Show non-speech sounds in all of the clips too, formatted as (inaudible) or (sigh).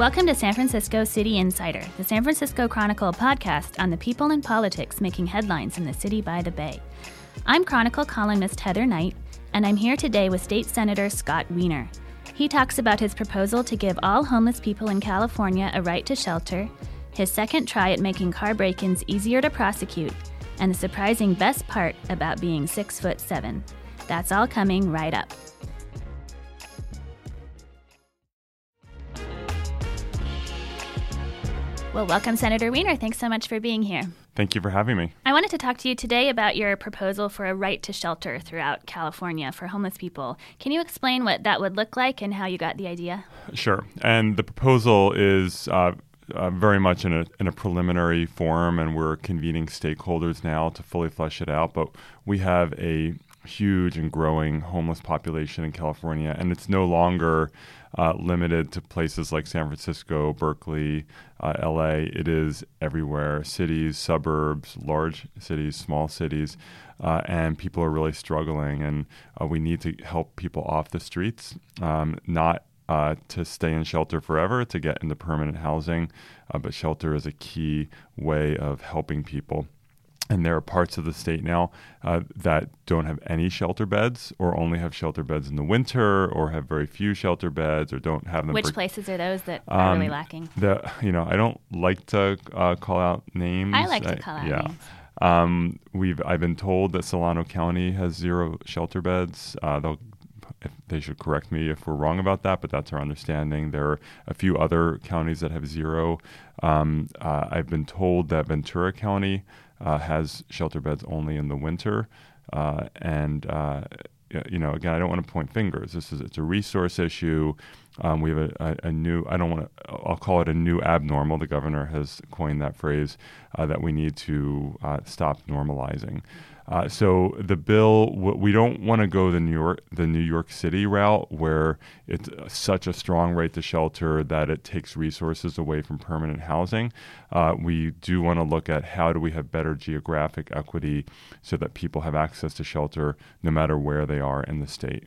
Welcome to San Francisco City Insider, the San Francisco Chronicle podcast on the people and politics making headlines in the city by the bay. I'm Chronicle columnist Heather Knight, and I'm here today with State Senator Scott Wiener. He talks about his proposal to give all homeless people in California a right to shelter, his second try at making car break ins easier to prosecute, and the surprising best part about being six foot seven. That's all coming right up. Well, welcome, Senator Wiener. Thanks so much for being here. Thank you for having me. I wanted to talk to you today about your proposal for a right to shelter throughout California for homeless people. Can you explain what that would look like and how you got the idea? Sure. And the proposal is uh, uh, very much in a, in a preliminary form, and we're convening stakeholders now to fully flesh it out. But we have a huge and growing homeless population in California, and it's no longer uh, limited to places like San Francisco, Berkeley, uh, LA. It is everywhere cities, suburbs, large cities, small cities. Uh, and people are really struggling, and uh, we need to help people off the streets, um, not uh, to stay in shelter forever, to get into permanent housing, uh, but shelter is a key way of helping people. And there are parts of the state now uh, that don't have any shelter beds, or only have shelter beds in the winter, or have very few shelter beds, or don't have them. Which places are those that um, are really lacking? The you know I don't like to uh, call out names. I like to call out yeah. names. Um, we've I've been told that Solano County has zero shelter beds. Uh, they'll they should correct me if we're wrong about that, but that's our understanding. There are a few other counties that have zero. Um, uh, I've been told that Ventura County has shelter beds only in the winter. Uh, and uh, you know, again, I don't want to point fingers. This is it's a resource issue. Um, we have a, a, a, new. I don't want to. I'll call it a new abnormal. The governor has coined that phrase uh, that we need to uh, stop normalizing. Uh, so the bill, we don't want to go the New York, the New York City route, where it's such a strong right to shelter that it takes resources away from permanent housing. Uh, we do want to look at how do we have better geographic equity so that people have access to shelter no matter where they are in the state.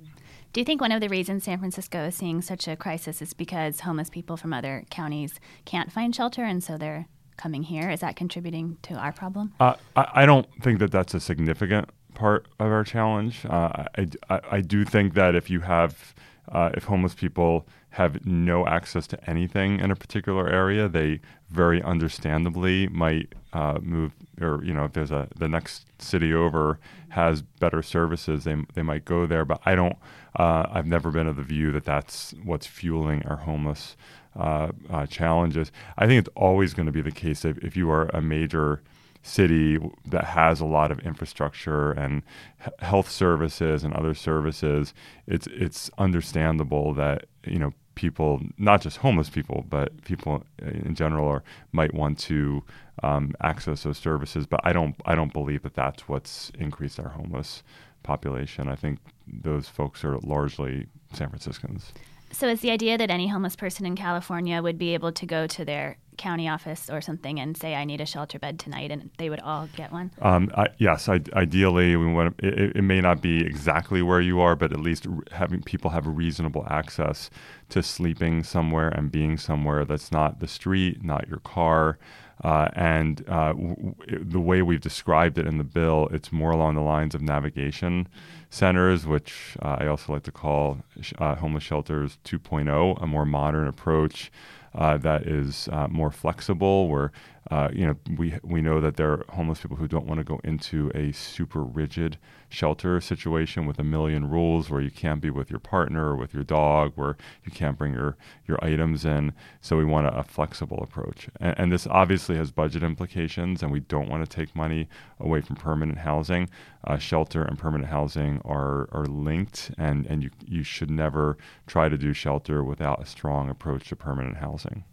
Do you think one of the reasons San Francisco is seeing such a crisis is because homeless people from other counties can't find shelter and so they're coming here. Is that contributing to our problem? Uh, I, I, don't think that that's a significant part of our challenge. Uh, I, I, I, do think that if you have, uh, if homeless people have no access to anything in a particular area, they very understandably might uh, move, or you know, if there's a the next city over has better services, they they might go there. But I don't. Uh, I've never been of the view that that's what's fueling our homeless uh, uh, challenges. I think it's always going to be the case if, if you are a major city that has a lot of infrastructure and h- health services and other services. It's it's understandable that you know people, not just homeless people, but people in general, are might want to um, access those services. But I don't I don't believe that that's what's increased our homeless population. I think those folks are largely San Franciscans. So, is the idea that any homeless person in California would be able to go to their county office or something and say, "I need a shelter bed tonight," and they would all get one? Um, I, yes, I, ideally, we want. It, it, may not be exactly where you are, but at least having people have reasonable access to sleeping somewhere and being somewhere that's not the street, not your car. Uh, and uh, w- the way we've described it in the bill, it's more along the lines of navigation centers, which uh, I also like to call uh, homeless shelters 2.0, a more modern approach uh, that is uh, more flexible, where uh, you know, we we know that there are homeless people who don't want to go into a super rigid shelter situation with a million rules where you can't be with your partner or with your dog, where you can't bring your your items in. So we want a, a flexible approach, and, and, this obviously has budget implications, and we don't want to take money away from permanent housing. Uh, shelter and permanent housing are are linked, and and you you should never try to do shelter without a strong approach to permanent housing.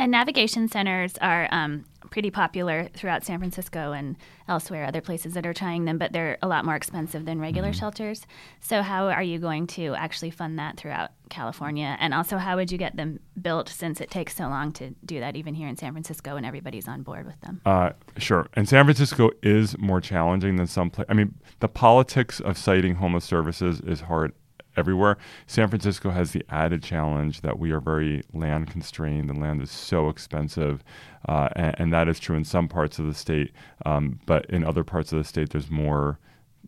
And navigation centers are um, pretty popular throughout San Francisco and elsewhere, other places that are trying them, but they're a lot more expensive than regular mm-hmm. shelters. So, how are you going to actually fund that throughout California? And also, how would you get them built since it takes so long to do that, even here in San Francisco, and everybody's on board with them? Uh, sure. And San Francisco is more challenging than some places. I mean, the politics of siting homeless services is hard everywhere. San Francisco has the added challenge that we are very land constrained. The land is so expensive, uh, and, and, that is true in some parts of the state. Um, but in other parts of the state, there's more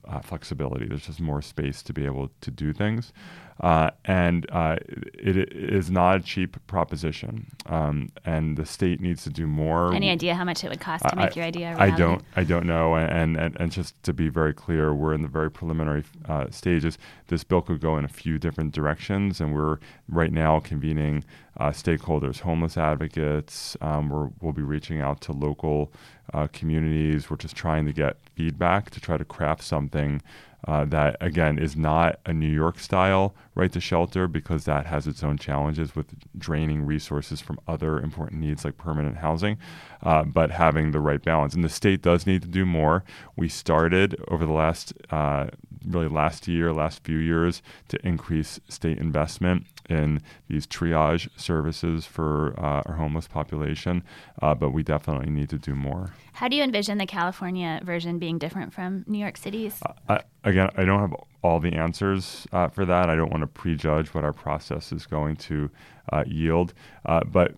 uh, flexibility. There's just more space to be able to do things. Uh, and uh, it, it is not a cheap proposition. Um, and the state needs to do more. Any idea how much it would cost to make I, your idea a reality? I don't. I don't know. And, and and just to be very clear, we're in the very preliminary uh, stages. This bill could go in a few different directions, and we're right now convening uh, stakeholders, homeless advocates. Um, we will be reaching out to local uh, communities. We're just trying to get feedback to try to craft something uh, that again is not a New York style right to shelter because that has its own challenges with draining resources from other important needs like permanent housing, uh, but having the right balance. And the state does need to do more. We started over the last uh, really last year, last few years to increase state investment in these triage services for uh, our homeless population, uh, but we definitely need to do more. How do you envision the California version being different from New York City's? Uh, I, again, I don't have all the answers uh, for that. I don't want to prejudge what our process is going to uh, yield. Uh, but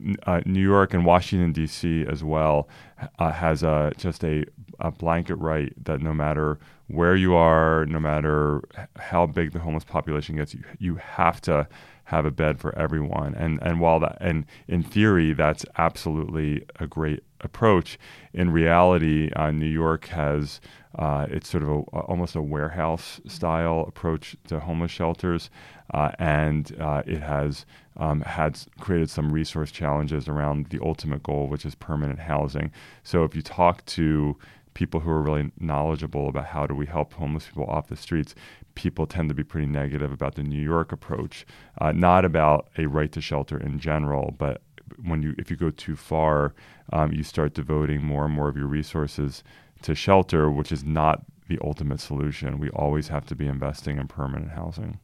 New York and Washington, D.C. as well has a, just a, a blanket right that no matter where you are, no matter how big the homeless population gets, you, you have to have a bed for everyone. And and while that and in theory that's absolutely a great approach, in reality, uh, New York has uh, it's sort of a, almost a warehouse style approach to homeless shelters, uh, and uh, it has um, had created some resource challenges around the ultimate goal, which is permanent housing. So if you talk to people who are really knowledgeable about how do we help homeless people off the streets, people tend to be pretty negative about the New York approach, uh, not about a right to shelter in general, but when you if you go too far, um, you start devoting more and more of your resources to shelter, which is not the ultimate solution. We always have to be investing in permanent housing.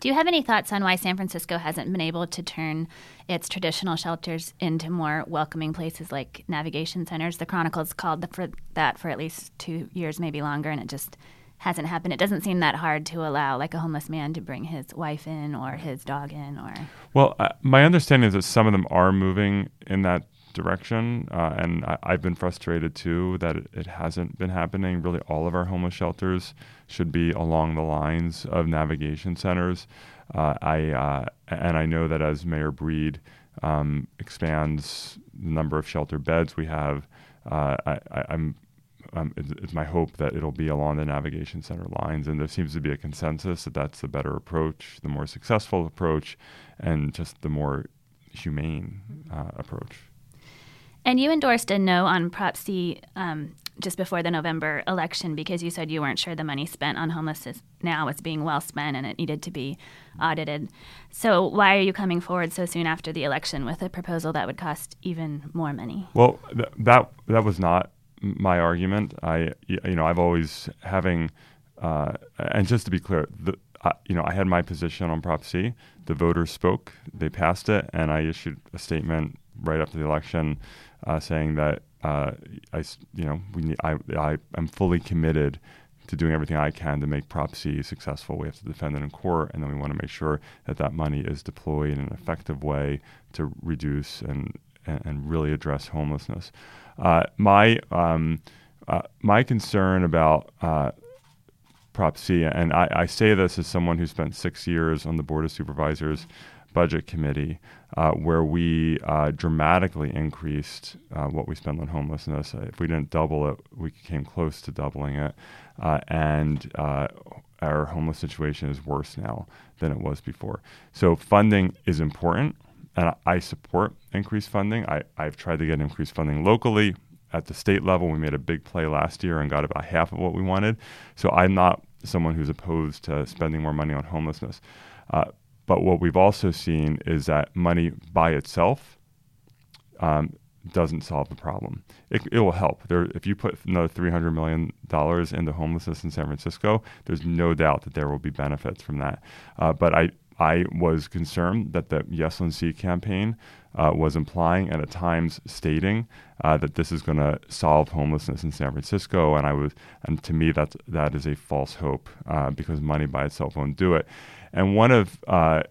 Do you have any thoughts on why San Francisco hasn't been able to turn its traditional shelters into more welcoming places like navigation centers? The Chronicle's called for that for at least two years, maybe longer, and it just hasn't happened. It doesn't seem that hard to allow like a homeless man to bring his wife in or his dog in or. Well, uh, my understanding is that some of them are moving in that direction, uh, and I, have been frustrated too that it, it, hasn't been happening. Really, all of our homeless shelters should be along the lines of navigation centers. Uh, I uh, and I know that as Mayor Breed um, expands the number of shelter beds we have, uh, I, am um, it's, it's, my hope that it'll be along the navigation center lines. And there seems to be a consensus that that's the better approach, the more successful approach, and just the more humane uh, approach. And you endorsed a no on Prop C um, just before the November election because you said you weren't sure the money spent on homelessness now was being well spent and it needed to be audited. So why are you coming forward so soon after the election with a proposal that would cost even more money? Well, th- that that was not my argument. I, you know, I've always having, uh, and just to be clear, the, uh, you know, I had my position on Prop C. The voters spoke, they passed it, and I issued a statement right after the election uh, saying that uh, I, you know, we need, I, I am fully committed to doing everything I can to make Prop C successful. We have to defend it in court, and then we want to make sure that that money is deployed in an effective way to reduce and and, and really address homelessness. Uh, my um, uh, my concern about uh, Prop C, and I, I, say this as someone who spent six years on the Board of Supervisors Budget Committee, uh, where we uh, dramatically increased uh, what we spend on homelessness. If we didn't double it, we came close to doubling it, and our homeless situation is worse now than it was before. So funding is important and I support increased funding. I, I've tried to get increased funding locally. At the state level, we made a big play last year and got about half of what we wanted. So I'm not someone who's opposed to spending more money on homelessness. Uh, but what we've also seen is that money by itself um, doesn't solve the problem. It, it will help. There, if you put another $300 million into homelessness in San Francisco, there's no doubt that there will be benefits from that. Uh, but I, I was concerned that the Yes on C campaign uh, was implying and at times stating uh, that this is going to solve homelessness in San Francisco, and I was, and to me, that's that is a false hope uh, because money by itself won't do it. And one of uh,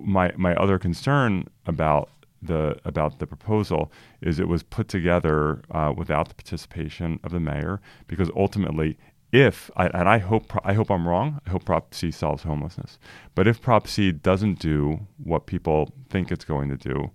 my my other concern about the about the proposal is it was put together uh, without the participation of the mayor because ultimately if and I hope I hope I'm wrong. I hope Prop C solves homelessness. But if Prop C doesn't do what people think it's going to do,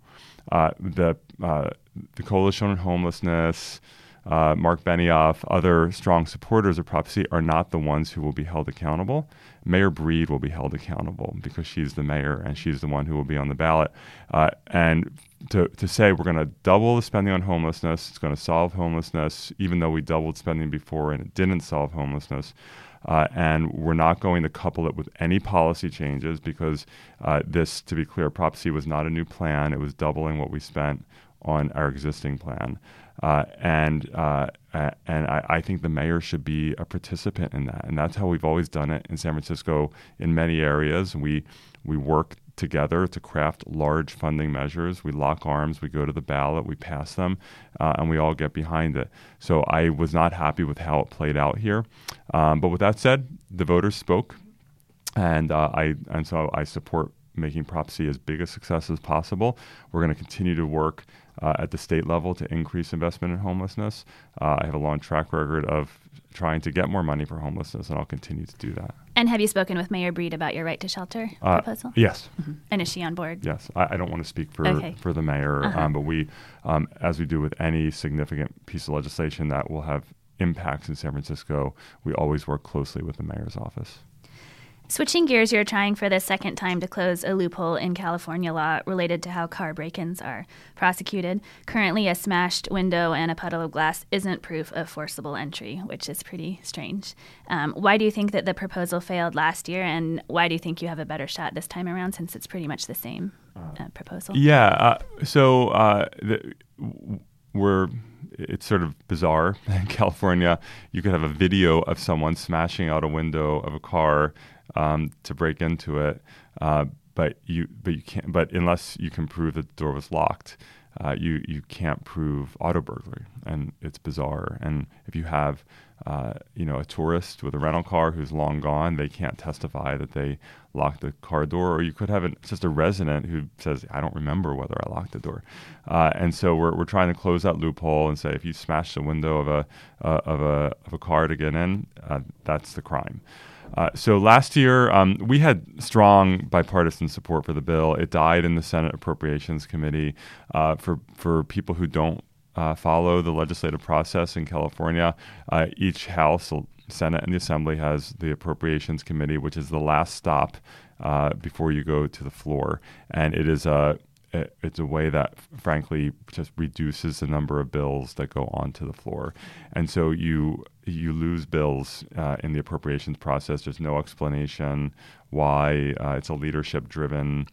uh, the uh, the Coalition on Homelessness, uh, Marc Benioff, other strong supporters of Prop C are not the ones who will be held accountable. Mayor Breed will be held accountable because she's the mayor and she's the one who will be on the ballot. Uh, and to, to say we're going to double the spending on homelessness, it's going to solve homelessness, even though we doubled spending before and it didn't solve homelessness. Uh, and we're not going to couple it with any policy changes because uh, this, to be clear, Prop C was not a new plan. It was doubling what we spent on our existing plan. Uh, and uh, and I, I, think the mayor should be a participant in that, and that's how we've always done it in San Francisco in many areas. We we work together to craft large funding measures. We lock arms, we go to the ballot, we pass them, uh, and we all get behind it. So I was not happy with how it played out here. Um, but with that said, the voters spoke, and uh, I and so I support making Prop C as big a success as possible. We're going to continue to work uh, at the state level to increase investment in homelessness. Uh, I have a long track record of trying to get more money for homelessness, and I'll continue to do that. And have you spoken with Mayor Breed about your right to shelter uh, proposal? Yes. Mm-hmm. And is she on board? Yes. I, I don't want to speak for okay. for the mayor, uh-huh. um, but we, um, as we do with any significant piece of legislation that will have impacts in San Francisco, we always work closely with the mayor's office. Switching gears, you're trying for the second time to close a loophole in California law related to how car break ins are prosecuted. Currently, a smashed window and a puddle of glass isn't proof of forcible entry, which is pretty strange. Um, why do you think that the proposal failed last year, and why do you think you have a better shot this time around since it's pretty much the same uh, proposal? Yeah. Uh, so uh, the, we're it's sort of bizarre (laughs) in California. You could have a video of someone smashing out a window of a car um, to break into it, uh, but you but you can't. But unless you can prove that the door was locked, uh, you you can't prove auto burglary, and it's bizarre. And if you have uh, you know a tourist with a rental car who's long gone, they can't testify that they locked the car door. Or you could have an, just a resident who says, "I don't remember whether I locked the door." Uh, and so we're we're trying to close that loophole and say if you smash the window of a uh, of a of a car to get in, uh, that's the crime. Uh, so last year, um, we had strong bipartisan support for the bill. It died in the Senate Appropriations Committee. Uh, for for people who don't uh, follow the legislative process in California, uh, each House, Senate, and the Assembly has the Appropriations Committee, which is the last stop uh, before you go to the floor, and it is a it's a way that frankly just reduces the number of bills that go onto the floor and so you you lose bills uh, in the appropriations process there's no explanation why uh, it's a leadership driven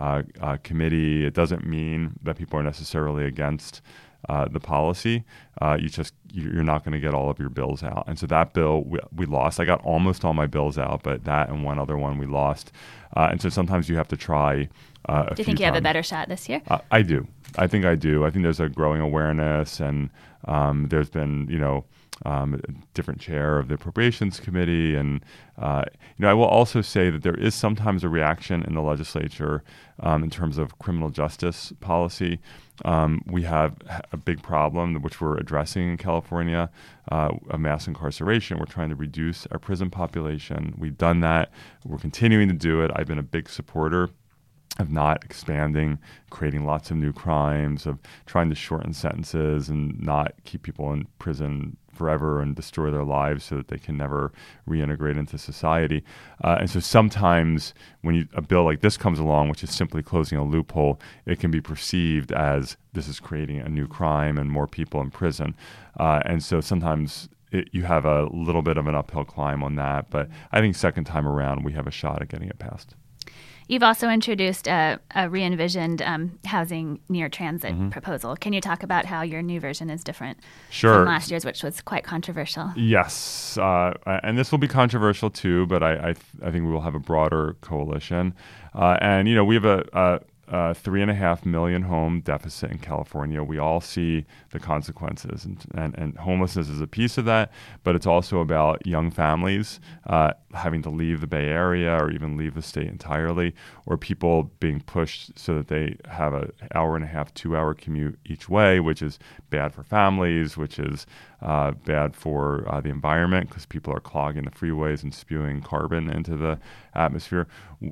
uh, uh, committee it doesn't mean that people are necessarily against uh, the policy, uh, you just you're not going to get all of your bills out. And so that bill we, we, lost. I got almost all my bills out, but that and one other one we lost. Uh, and so sometimes you have to try. Uh, do you think you times. have a better shot this year? Uh, I do. I think I do. I think there's a growing awareness, and um, there's been you know um, different chair of the appropriations committee. And, uh, you know, I will also say that there is sometimes a reaction in the legislature um, in terms of criminal justice policy. Um, we have a big problem, which we're addressing in California, uh, of mass incarceration. We're trying to reduce our prison population. We've done that. We're continuing to do it. I've been a big supporter of not expanding, creating lots of new crimes, of trying to shorten sentences and not keep people in prison forever and destroy their lives so that they can never reintegrate into society. Uh, and so sometimes when you, a bill like this comes along, which is simply closing a loophole, it can be perceived as this is creating a new crime and more people in prison. Uh, and so sometimes it, you have a little bit of an uphill climb on that. But I think second time around, we have a shot at getting it passed. You've also introduced a, a re envisioned um, housing near transit mm-hmm. proposal. Can you talk about how your new version is different sure. from last year's, which was quite controversial? Yes. Uh, and this will be controversial too, but I, I, th- I, think we will have a broader coalition. Uh, and, you know, we have a, a uh, three and a half million home deficit in California. We all see the consequences, and, and, and, homelessness is a piece of that, but it's also about young families uh, having to leave the Bay Area or even leave the state entirely, or people being pushed so that they have an hour and a half, two hour commute each way, which is bad for families, which is uh, bad for uh, the environment because people are clogging the freeways and spewing carbon into the atmosphere.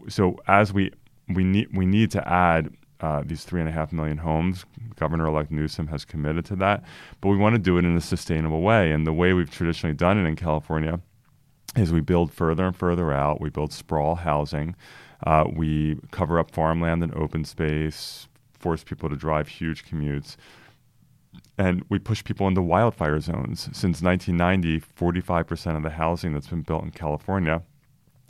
So as we we need we need to add uh, these three and a half million homes. Governor-elect Newsom has committed to that, but we want to do it in a sustainable way. And the way we've traditionally done it in California is we build further and further out. We build sprawl housing. Uh, we cover up farmland and open space, force people to drive huge commutes. And we push people into wildfire zones. Since 1990, 45% of the housing that's been built in California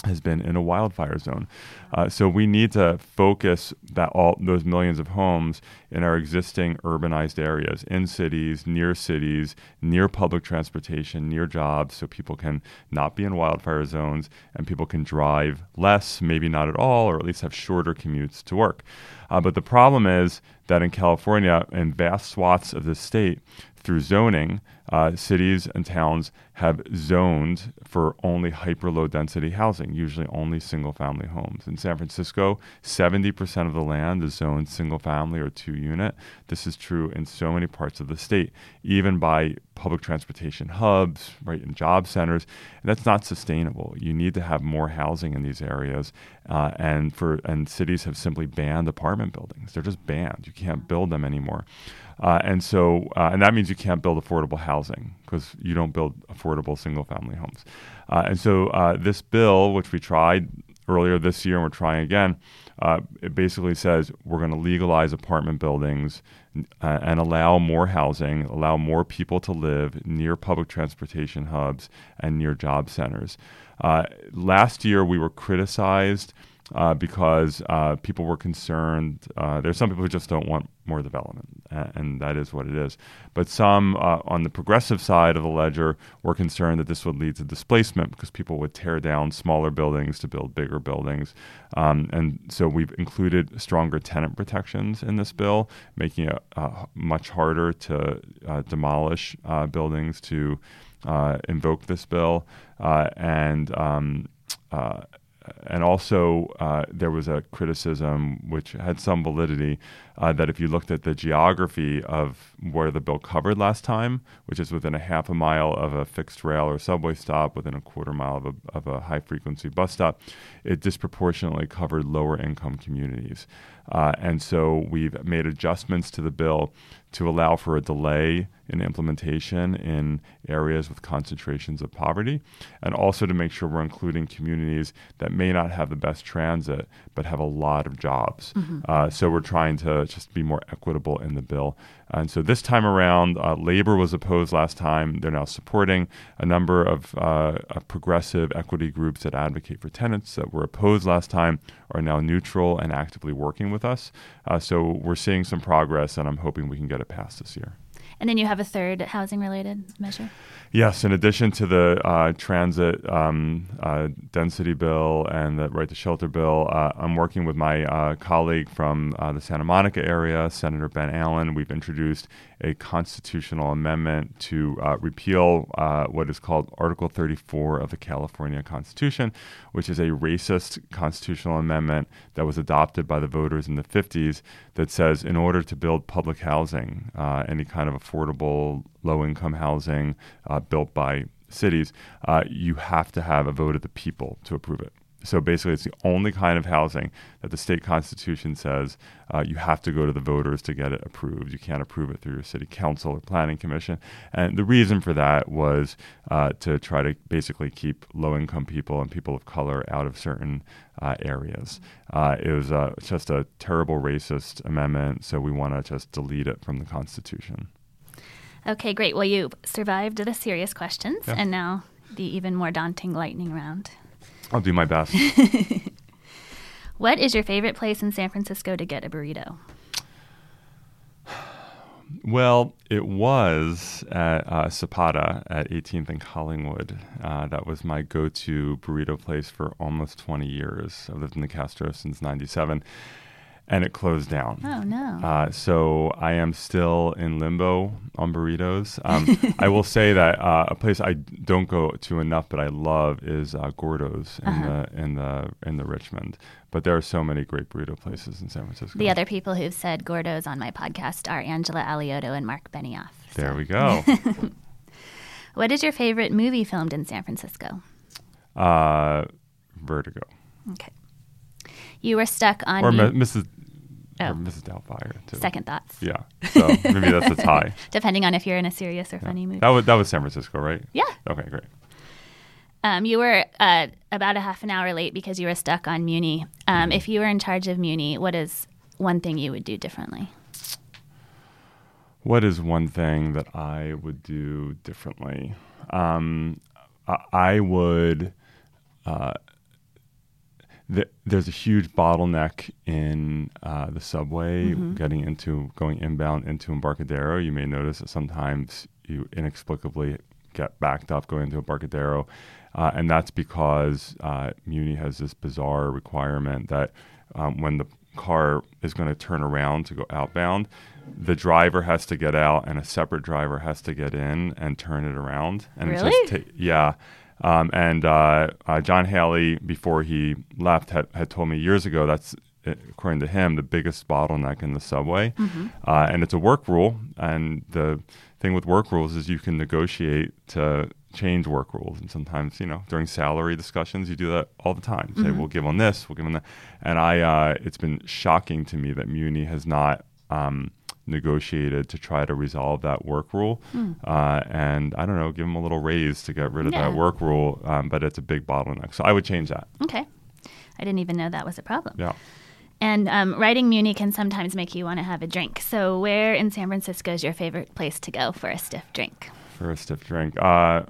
has been in a wildfire zone. Uh, so we need to focus that all those millions of homes in our existing urbanized areas, in cities, near cities, near public transportation, near jobs, so people can not be in wildfire zones and people can drive less, maybe not at all, or at least have shorter commutes to work. Uh, but the problem is that in California, in vast swaths of the state, through zoning, uh, cities and towns have zoned for only hyper low density housing, usually only single family homes. In San Francisco, 70% of the land is zoned single family or two unit. This is true in so many parts of the state, even by public transportation hubs, right, in job centers. And that's not sustainable. You need to have more housing in these areas. Uh, and for and cities have simply banned apartment buildings. They're just banned. You can't build them anymore. Uh, and so, uh, and that means you can't build affordable housing because you don't build affordable single family homes. Uh, and so, uh, this bill, which we tried earlier this year and we're trying again, uh, it basically says we're going to legalize apartment buildings uh, and allow more housing, allow more people to live near public transportation hubs and near job centers. last year, we were criticized uh, because uh, people were concerned. Uh, are some people who just don't want more development, and that is what it is. But some uh, on the progressive side of the ledger were concerned that this would lead to displacement because people would tear down smaller buildings to build bigger buildings. Um, and so we've included stronger tenant protections in this bill, making it uh, much harder to uh, demolish buildings to invoke this bill. and um, and also uh, there was a criticism which had some validity uh, that if you looked at the geography of where the bill covered last time, which is within a half a mile of a fixed rail or subway stop, within a quarter mile of a, of a high frequency bus stop, it disproportionately covered lower income communities. Uh, and so we've made adjustments to the bill to allow for a delay in implementation in areas with concentrations of poverty, and also to make sure we're including communities that may not have the best transit but have a lot of jobs. Mm-hmm. Uh, so we're trying to just be more equitable in the bill. And so this time around, uh, labor was opposed last time. They're now supporting a number of, uh, progressive equity groups that advocate for tenants that were opposed last time are now neutral and actively working with us. Uh, so we're seeing some progress, and I'm hoping we can get it passed this year. And then you have a third housing related measure? Yes, in addition to the uh, transit um, uh, density bill and the right to shelter bill, uh, I'm working with my uh, colleague from uh, the Santa Monica area, Senator Ben Allen. We've introduced a constitutional amendment to uh, repeal what is called Article 34 of the California Constitution, which is a racist constitutional amendment that was adopted by the voters in the 50s that says in order to build public housing, any kind of affordable low income housing uh, built by cities, uh, you have to have a vote of the people to approve it. So basically, it's the only kind of housing that the state constitution says uh, you have to go to the voters to get it approved. You can't approve it through your city council or planning commission. And the reason for that was uh, to try to basically keep low income people and people of color out of certain uh, areas. Uh, it was uh, just a terrible racist amendment, so we want to just delete it from the constitution. Okay, great. Well, you survived the serious questions, yeah. and now the even more daunting lightning round. I'll do my best. (laughs) What is your favorite place in San Francisco to get a burrito? Well, it was at uh, Zapata at 18th and Collingwood. Uh, that was my go to burrito place for almost 20 years. I've lived in the Castro since 97 and it closed down. Oh no! Uh, so I am still in limbo on burritos. Um, I will say that uh, a place I don't go to enough, but I love is uh, Gordo's in uh-huh. the in the in the Richmond. But there are so many great burrito places in San Francisco. The other people who've said Gordo's on my podcast are Angela Alioto and Marc Benioff. So. There we go. (laughs) what is your favorite movie filmed in San Francisco? Uh, Vertigo. Okay. You were stuck on. Or Mrs. Oh. Or Mrs. Doubtfire. Too. Second thoughts. Yeah. So maybe that's a tie. (laughs) Depending on if you're in a serious or yeah. funny movie. That was that was San Francisco, right? Yeah. Okay, great. Um, you were uh, about a half an hour late because you were stuck on Muni. Um, mm-hmm. If you were in charge of Muni, what is one thing you would do differently? What is one thing that I would do differently? Um, I would uh, there's a huge bottleneck in uh, the subway mm-hmm. getting into going inbound into Embarcadero. You may notice that sometimes you inexplicably get backed up going into Embarcadero, uh, and that's because uh, Muni has this bizarre requirement that um, when the car is going to turn around to go outbound, the driver has to get out and a separate driver has to get in and turn it around. And really? Just ta- yeah. Um, and uh, uh, John Haley, before he left, had, had told me years ago that's, according to him, the biggest bottleneck in the subway. Mm-hmm. Uh, and it's a work rule. And the thing with work rules is you can negotiate to change work rules. And sometimes, you know, during salary discussions, you do that all the time. Mm-hmm. Say, we'll give on this, we'll give on that. And I, uh, it's been shocking to me that Muni has not. Um, negotiated to try to resolve that work rule. Mm. Uh, and I don't know, give them a little raise to get rid of yeah. that work rule. Um, but it's a big bottleneck. So I would change that. Okay. I didn't even know that was a problem. Yeah. And um, writing Muni can sometimes make you want to have a drink. So, where in San Francisco is your favorite place to go for a stiff drink? For a stiff drink, uh,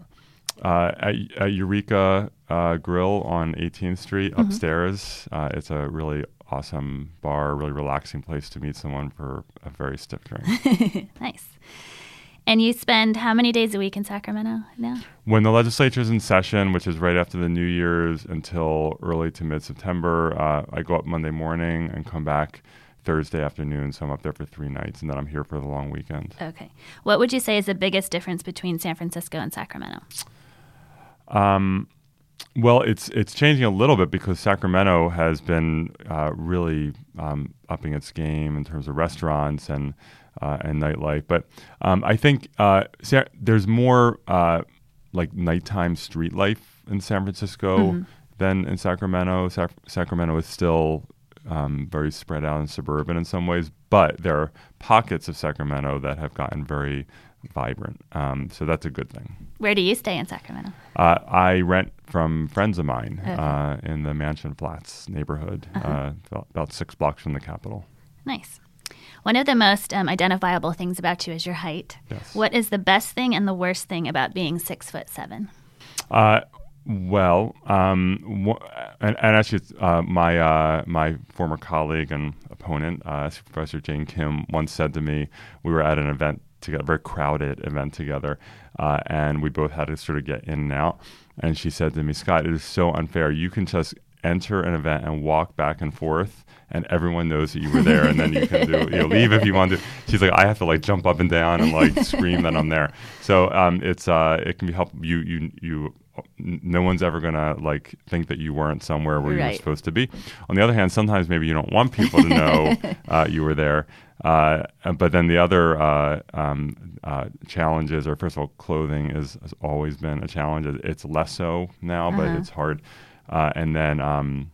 uh, at, at, Eureka uh, Grill on 18th Street mm-hmm. upstairs. Uh, it's a really awesome bar, really relaxing place to meet someone for a very stiff drink. (laughs) nice. And you spend how many days a week in Sacramento now? When the legislature is in session, which is right after the New Year's until early to mid September, uh, I go up Monday morning and come back Thursday afternoon. So I'm up there for three nights, and then I'm here for the long weekend. Okay. What would you say is the biggest difference between San Francisco and Sacramento? Um, well, it's it's changing a little bit because Sacramento has been uh, really um, upping its game in terms of restaurants and uh, and nightlife. But um, I think uh, Sa- there's more uh, like nighttime street life in San Francisco mm-hmm. than in Sacramento. Sac- Sacramento is still um, very spread out and suburban in some ways, but there are pockets of Sacramento that have gotten very vibrant. Um, so that's a good thing. Where do you stay in Sacramento? Uh, I rent from friends of mine okay. uh, in the Mansion Flats neighborhood, uh-huh. uh, about six blocks from the Capitol. Nice. One of the most um, identifiable things about you is your height. Yes. What is the best thing and the worst thing about being six foot seven? Uh, well, um, and, and, actually, uh, my uh, my former colleague and opponent, uh, Professor Jane Kim, once said to me, we were at an event together, very crowded event together, uh, and we both had to sort of get in and out. And she said to me, Scott, it is so unfair. You can just enter an event and walk back and forth and everyone knows that you were there and then you can do you know leave if you want to she's like i have to like jump up and down and like scream that i'm there so um, it's uh it can be helpful you you you no one's ever gonna like think that you weren't somewhere where right. you were supposed to be. On the other hand, sometimes maybe you don't want people to know (laughs) uh, you were there. Uh, but then the other uh, um, uh, challenges, or first of all, clothing is, has always been a challenge. It's less so now, uh-huh. but it's hard. Uh, and then um,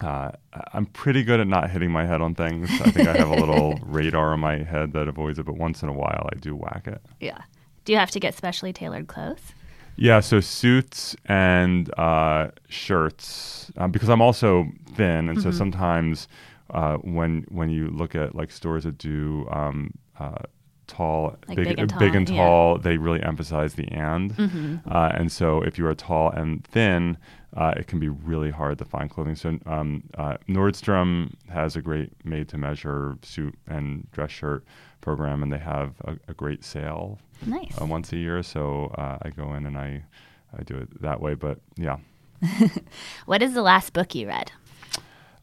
uh, I'm pretty good at not hitting my head on things. I think I have a little (laughs) radar on my head that avoids it, but once in a while I do whack it. Yeah. Do you have to get specially tailored clothes? Yeah, so suits and uh, shirts, um, because I'm also thin, and mm-hmm. so sometimes uh, when when you look at like stores that do um, uh, tall, Like big, big and big tall, yeah. they really emphasize the and. Mm-hmm. Uh, and so if you are tall and thin, uh, it can be really hard to find clothing. So um, uh, Nordstrom has a great made-to-measure suit and dress shirt program, and they have a, a great sale Nice. uh, once a year. So uh, I go in and I, I do it that way. But yeah, (laughs) What is the last book you read?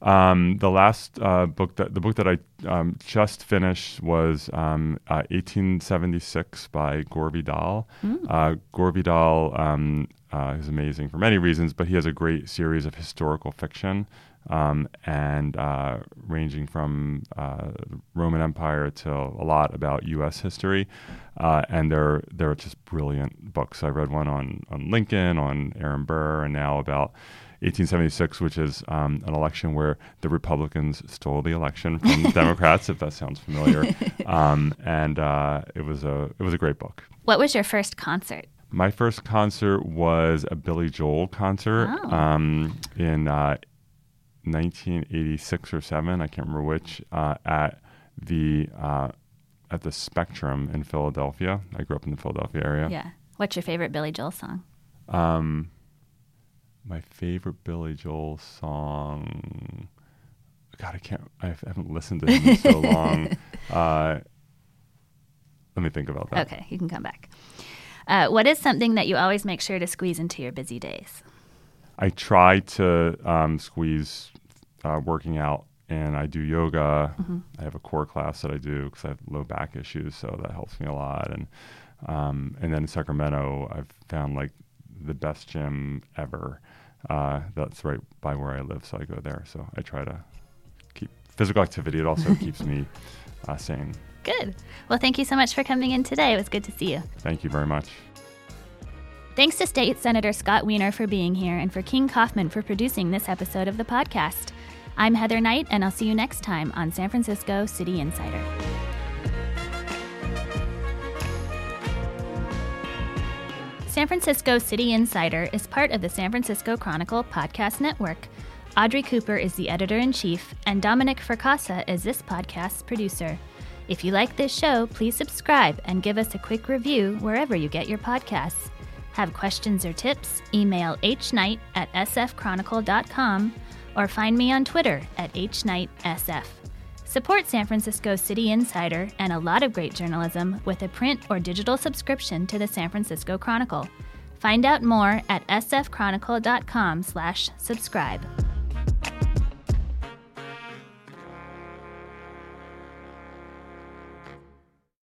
Um, the last uh, book that the book that I um, just finished was um, uh, 1876 by Gore Vidal. Uh, Gore Vidal um, uh, is amazing for many reasons, but he has a great series of historical fiction, um, and uh, ranging from uh, the Roman Empire to a lot about U.S. history. Uh, and they're they're just brilliant books. I read one on on Lincoln, on Aaron Burr, and now about 1876, which is um, an election where the Republicans stole the election from the (laughs) Democrats, if that sounds familiar. (laughs) Um, and uh, it was a it was a great book. What was your first concert? My first concert was a Billy Joel concert Oh. um, in uh, 1986 or seven. I can't remember which. Uh, at the uh, at the Spectrum in Philadelphia. I grew up in the Philadelphia area. Yeah. What's your favorite Billy Joel song? Um, my favorite Billy Joel song. God, I can't. I haven't listened to him in so long. (laughs) Uh, let me think about that. Okay, you can come back. Uh, what is something that you always make sure to squeeze into your busy days? I try to um, squeeze uh, working out, and I do yoga. I have a core class that I do because I have low back issues, so that helps me a lot. And um, and then in Sacramento, I've found like the best gym ever. Uh, that's right by where I live, so I go there. So I try to keep physical activity. It also (laughs) keeps me uh, sane. Good. Well, thank you so much for coming in today. It was good to see you. Thank you very much. Thanks to State Senator Scott Wiener for being here and for King Kaufman for producing this episode of the podcast. I'm Heather Knight, and I'll see you next time on San Francisco City Insider. San Francisco City Insider is part of the San Francisco Chronicle podcast network. Audrey Cooper is the editor in chief, and Dominic Fracassa is this podcast's producer. If you like this show, please subscribe and give us a quick review wherever you get your podcasts. Have questions or tips? Email hknight at sfchronicle.com or find me on Twitter at hknightsf. Support San Francisco City Insider and a lot of great journalism with a print or digital subscription to the San Francisco Chronicle. Find out more at sfchronicle.com/subscribe.